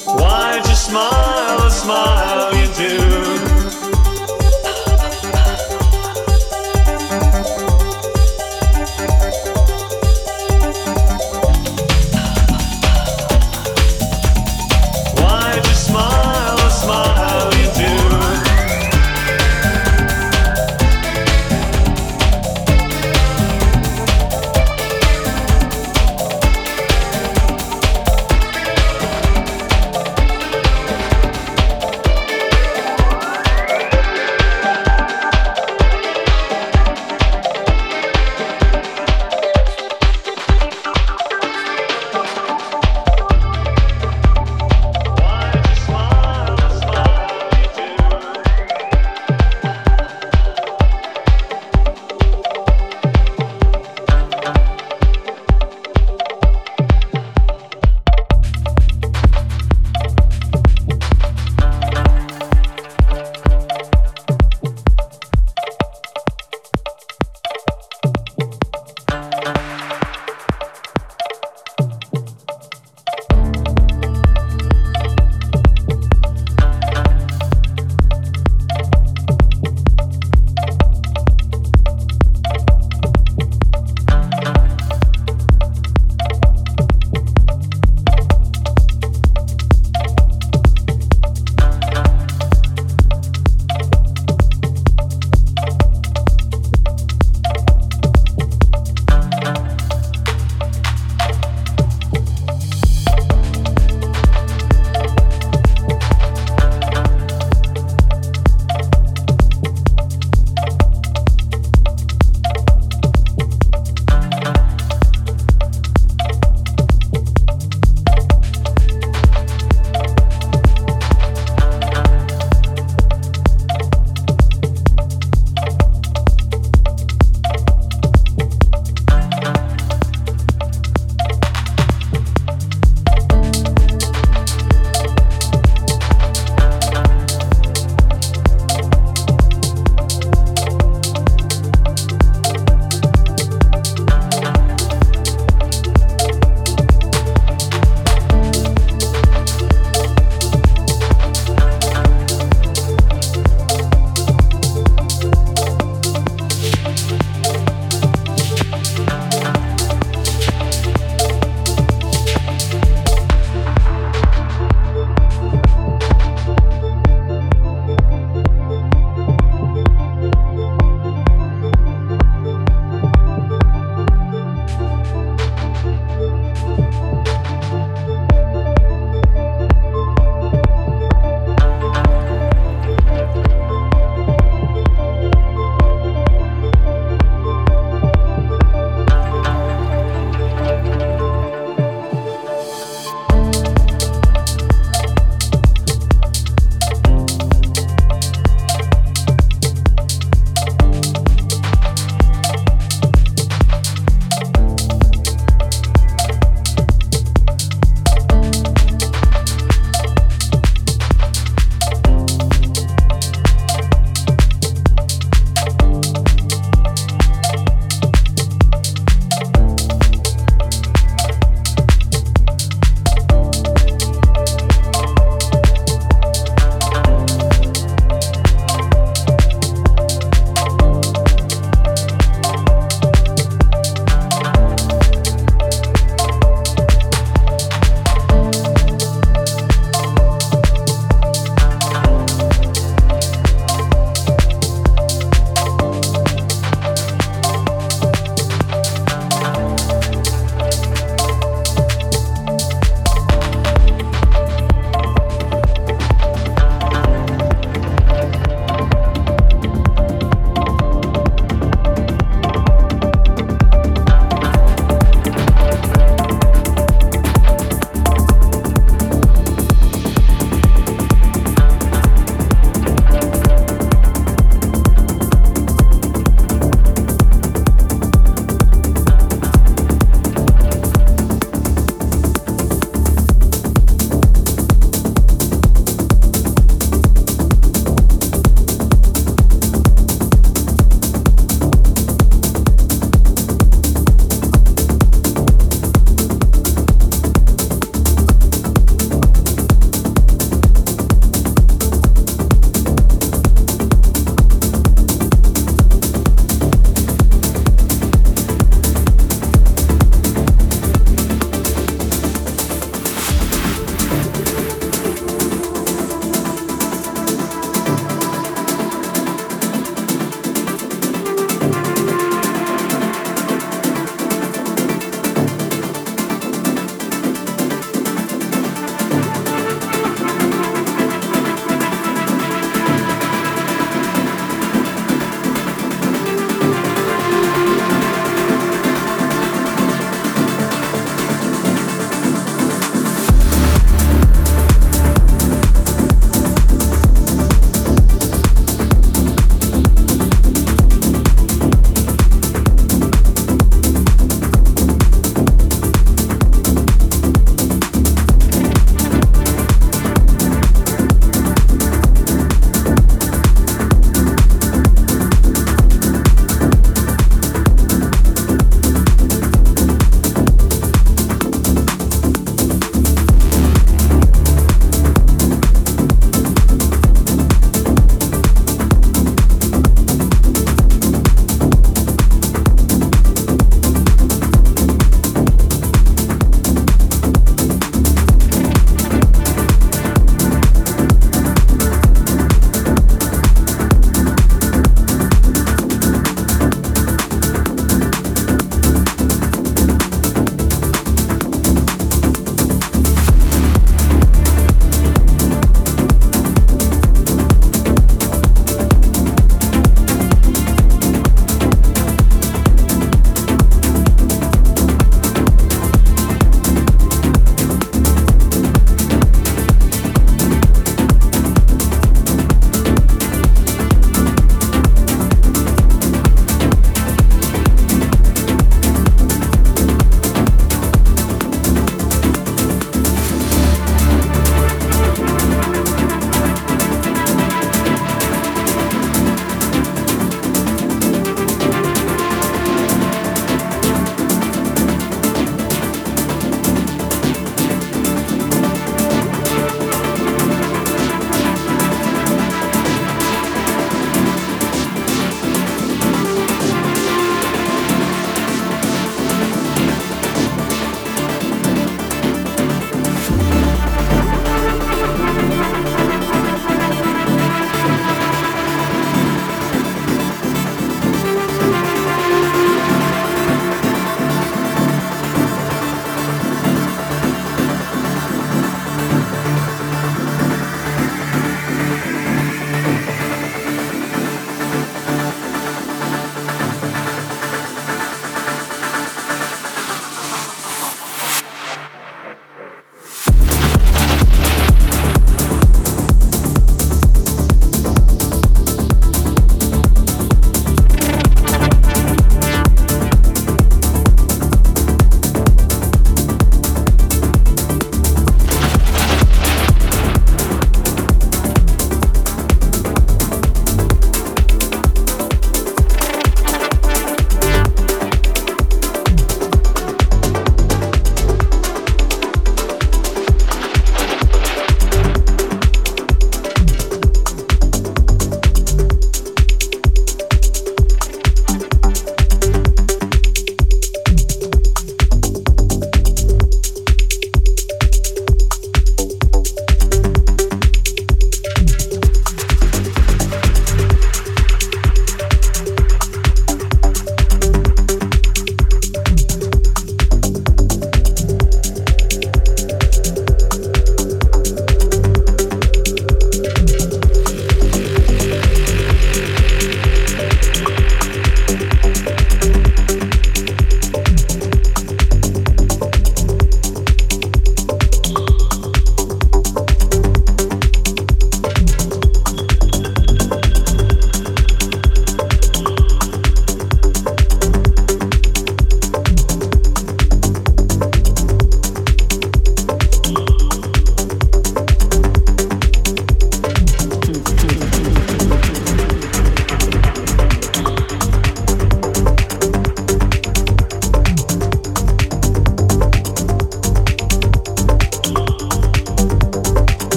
Why just smile, smile you do?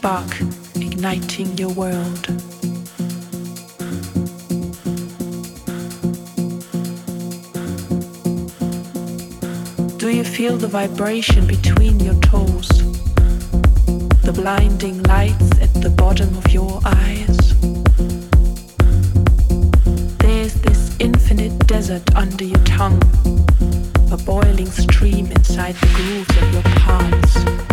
Spark igniting your world. Do you feel the vibration between your toes? The blinding lights at the bottom of your eyes? There's this infinite desert under your tongue, a boiling stream inside the grooves of your palms.